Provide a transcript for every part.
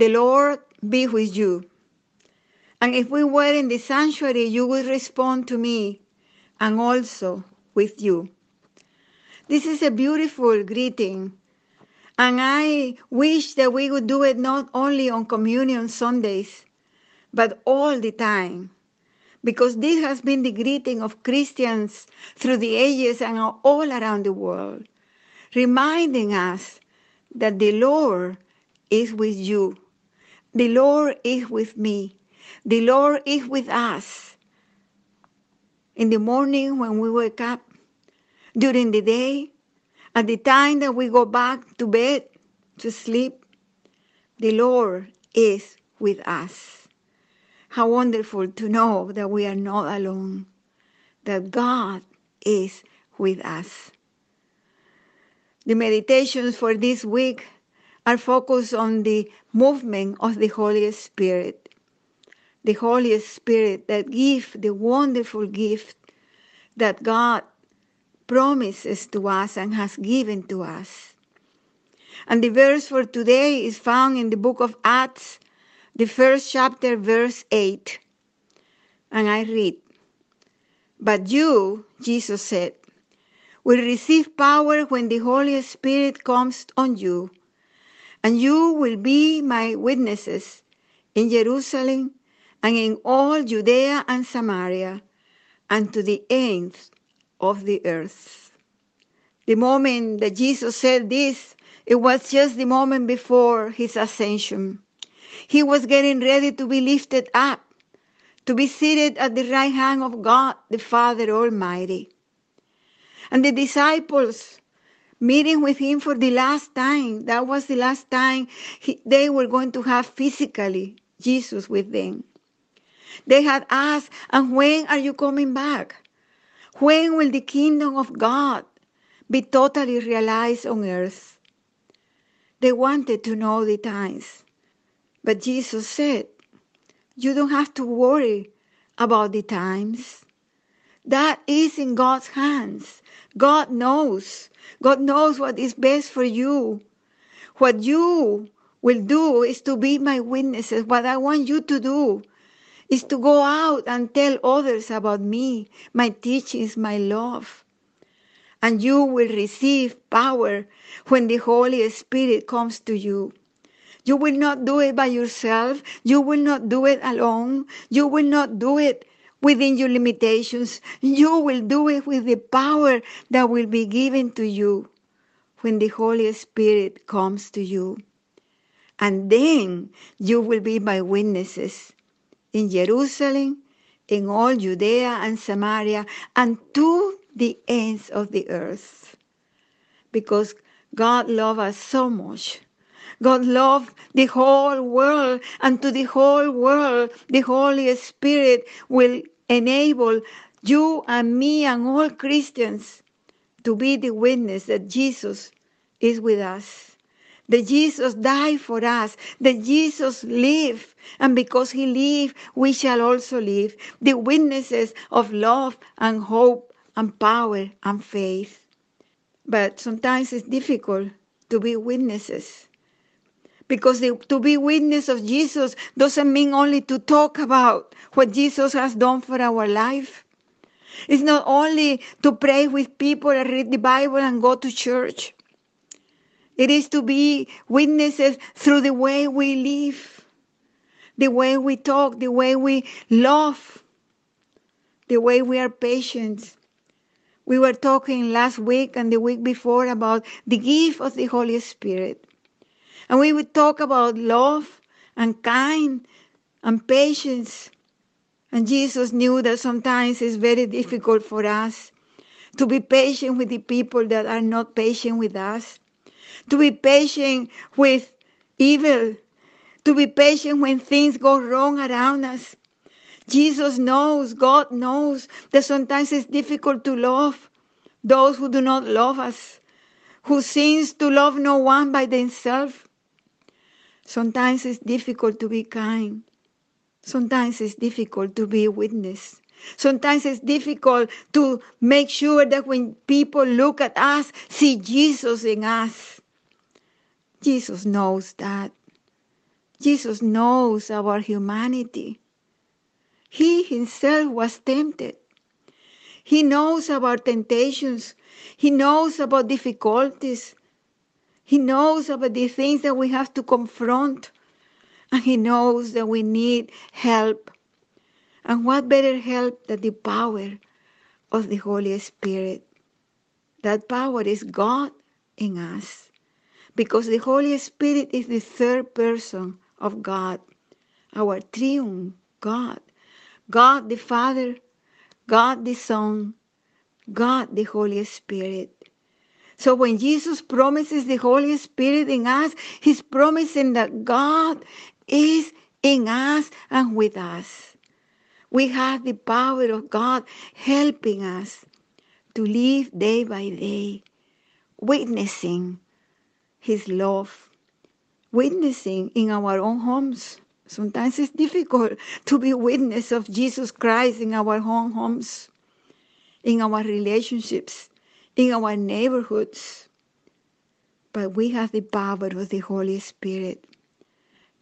The Lord be with you. And if we were in the sanctuary, you would respond to me, and also with you. This is a beautiful greeting. And I wish that we would do it not only on communion Sundays, but all the time. Because this has been the greeting of Christians through the ages and all around the world, reminding us that the Lord is with you. The Lord is with me. The Lord is with us. In the morning when we wake up, during the day, at the time that we go back to bed to sleep, the Lord is with us. How wonderful to know that we are not alone, that God is with us. The meditations for this week are focused on the movement of the Holy Spirit. The Holy Spirit that gives the wonderful gift that God promises to us and has given to us. And the verse for today is found in the book of Acts, the first chapter, verse 8. And I read, But you, Jesus said, will receive power when the Holy Spirit comes on you and you will be my witnesses in Jerusalem and in all Judea and Samaria and to the ends of the earth. The moment that Jesus said this, it was just the moment before his ascension. He was getting ready to be lifted up, to be seated at the right hand of God, the Father Almighty. And the disciples meeting with him for the last time. That was the last time he, they were going to have physically Jesus with them. They had asked, And when are you coming back? When will the kingdom of God be totally realized on earth? They wanted to know the times. But Jesus said, You don't have to worry about the times. That is in God's hands. God knows. God knows what is best for you. What you will do is to be my witnesses. What I want you to do is to go out and tell others about me, my teachings, my love. And you will receive power when the Holy Spirit comes to you. You will not do it by yourself. You will not do it alone. You will not do it within your limitations. You will do it with the power that will be given to you when the Holy Spirit comes to you. And then you will be my witnesses in Jerusalem, in all Judea and Samaria, and to the ends of the earth. Because God loved us so much. God loved the whole world, and to the whole world, the Holy Spirit will enable you and me and all Christians to be the witness that Jesus is with us. That Jesus died for us, that Jesus lived, and because he lived, we shall also live. The witnesses of love and hope and power and faith. But sometimes it's difficult to be witnesses because the, to be witness of Jesus doesn't mean only to talk about what Jesus has done for our life. It's not only to pray with people and read the Bible and go to church. It is to be witnesses through the way we live, the way we talk, the way we love, the way we are patient. We were talking last week and the week before about the gift of the Holy Spirit. And we would talk about love and kind and patience. And Jesus knew that sometimes it's very difficult for us to be patient with the people that are not patient with us to be patient with evil, to be patient when things go wrong around us. Jesus knows, God knows that sometimes it's difficult to love those who do not love us, who seems to love no one by themselves. Sometimes it's difficult to be kind. Sometimes it's difficult to be a witness. Sometimes it's difficult to make sure that when people look at us, see Jesus in us. Jesus knows that. Jesus knows our humanity. He himself was tempted. He knows about temptations. He knows about difficulties. He knows about the things that we have to confront. And He knows that we need help. And what better help than the power of the Holy Spirit? That power is God in us. Because the Holy Spirit is the third person of God, our triune God. God the Father, God the Son, God the Holy Spirit. So when Jesus promises the Holy Spirit in us, He's promising that God is in us and with us. We have the power of God helping us to live day by day, witnessing His love, witnessing in our own homes. Sometimes it's difficult to be witness of Jesus Christ in our own homes, in our relationships, in our neighborhoods. But we have the power of the Holy Spirit.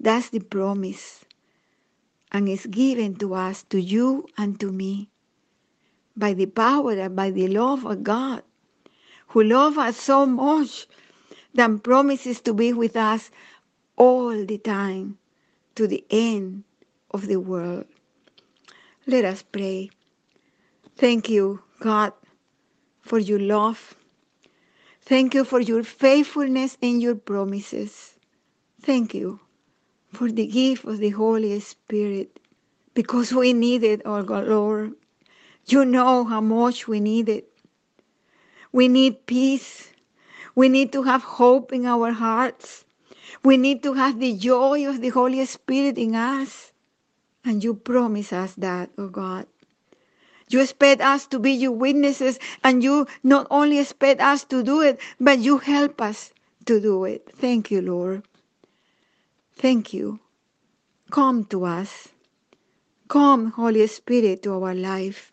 That's the promise. And it's given to us, to you and to me, by the power and by the love of God, who loves us so much that promises to be with us all the time to the end of the world. Let us pray. Thank you, God, for your love. Thank you for your faithfulness and your promises. Thank you for the gift of the Holy Spirit because we need it, oh God, Lord. You know how much we need it. We need peace. We need to have hope in our hearts. We need to have the joy of the Holy Spirit in us. And you promise us that, oh God. You expect us to be your witnesses, and you not only expect us to do it, but you help us to do it. Thank you, Lord. Thank you. Come to us. Come, Holy Spirit, to our life.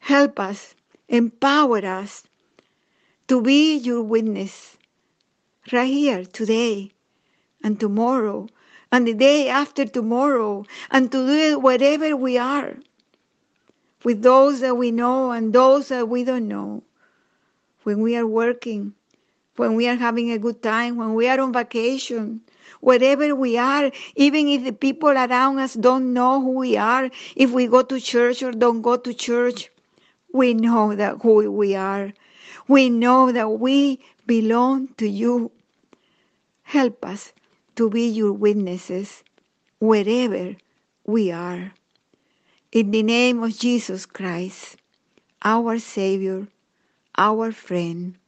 Help us, empower us to be your witness right here today and tomorrow and the day after tomorrow and to do it wherever we are with those that we know and those that we don't know. When we are working, when we are having a good time, when we are on vacation, wherever we are, even if the people around us don't know who we are, if we go to church or don't go to church, we know that who we are. We know that we belong to you. Help us to be your witnesses wherever we are. In the name of Jesus Christ, our Savior, our friend,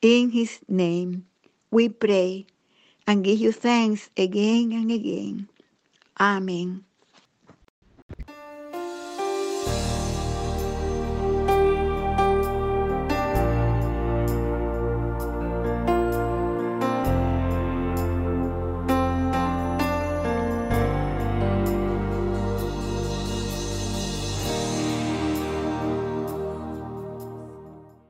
in His name we pray and give you thanks again and again. Amen.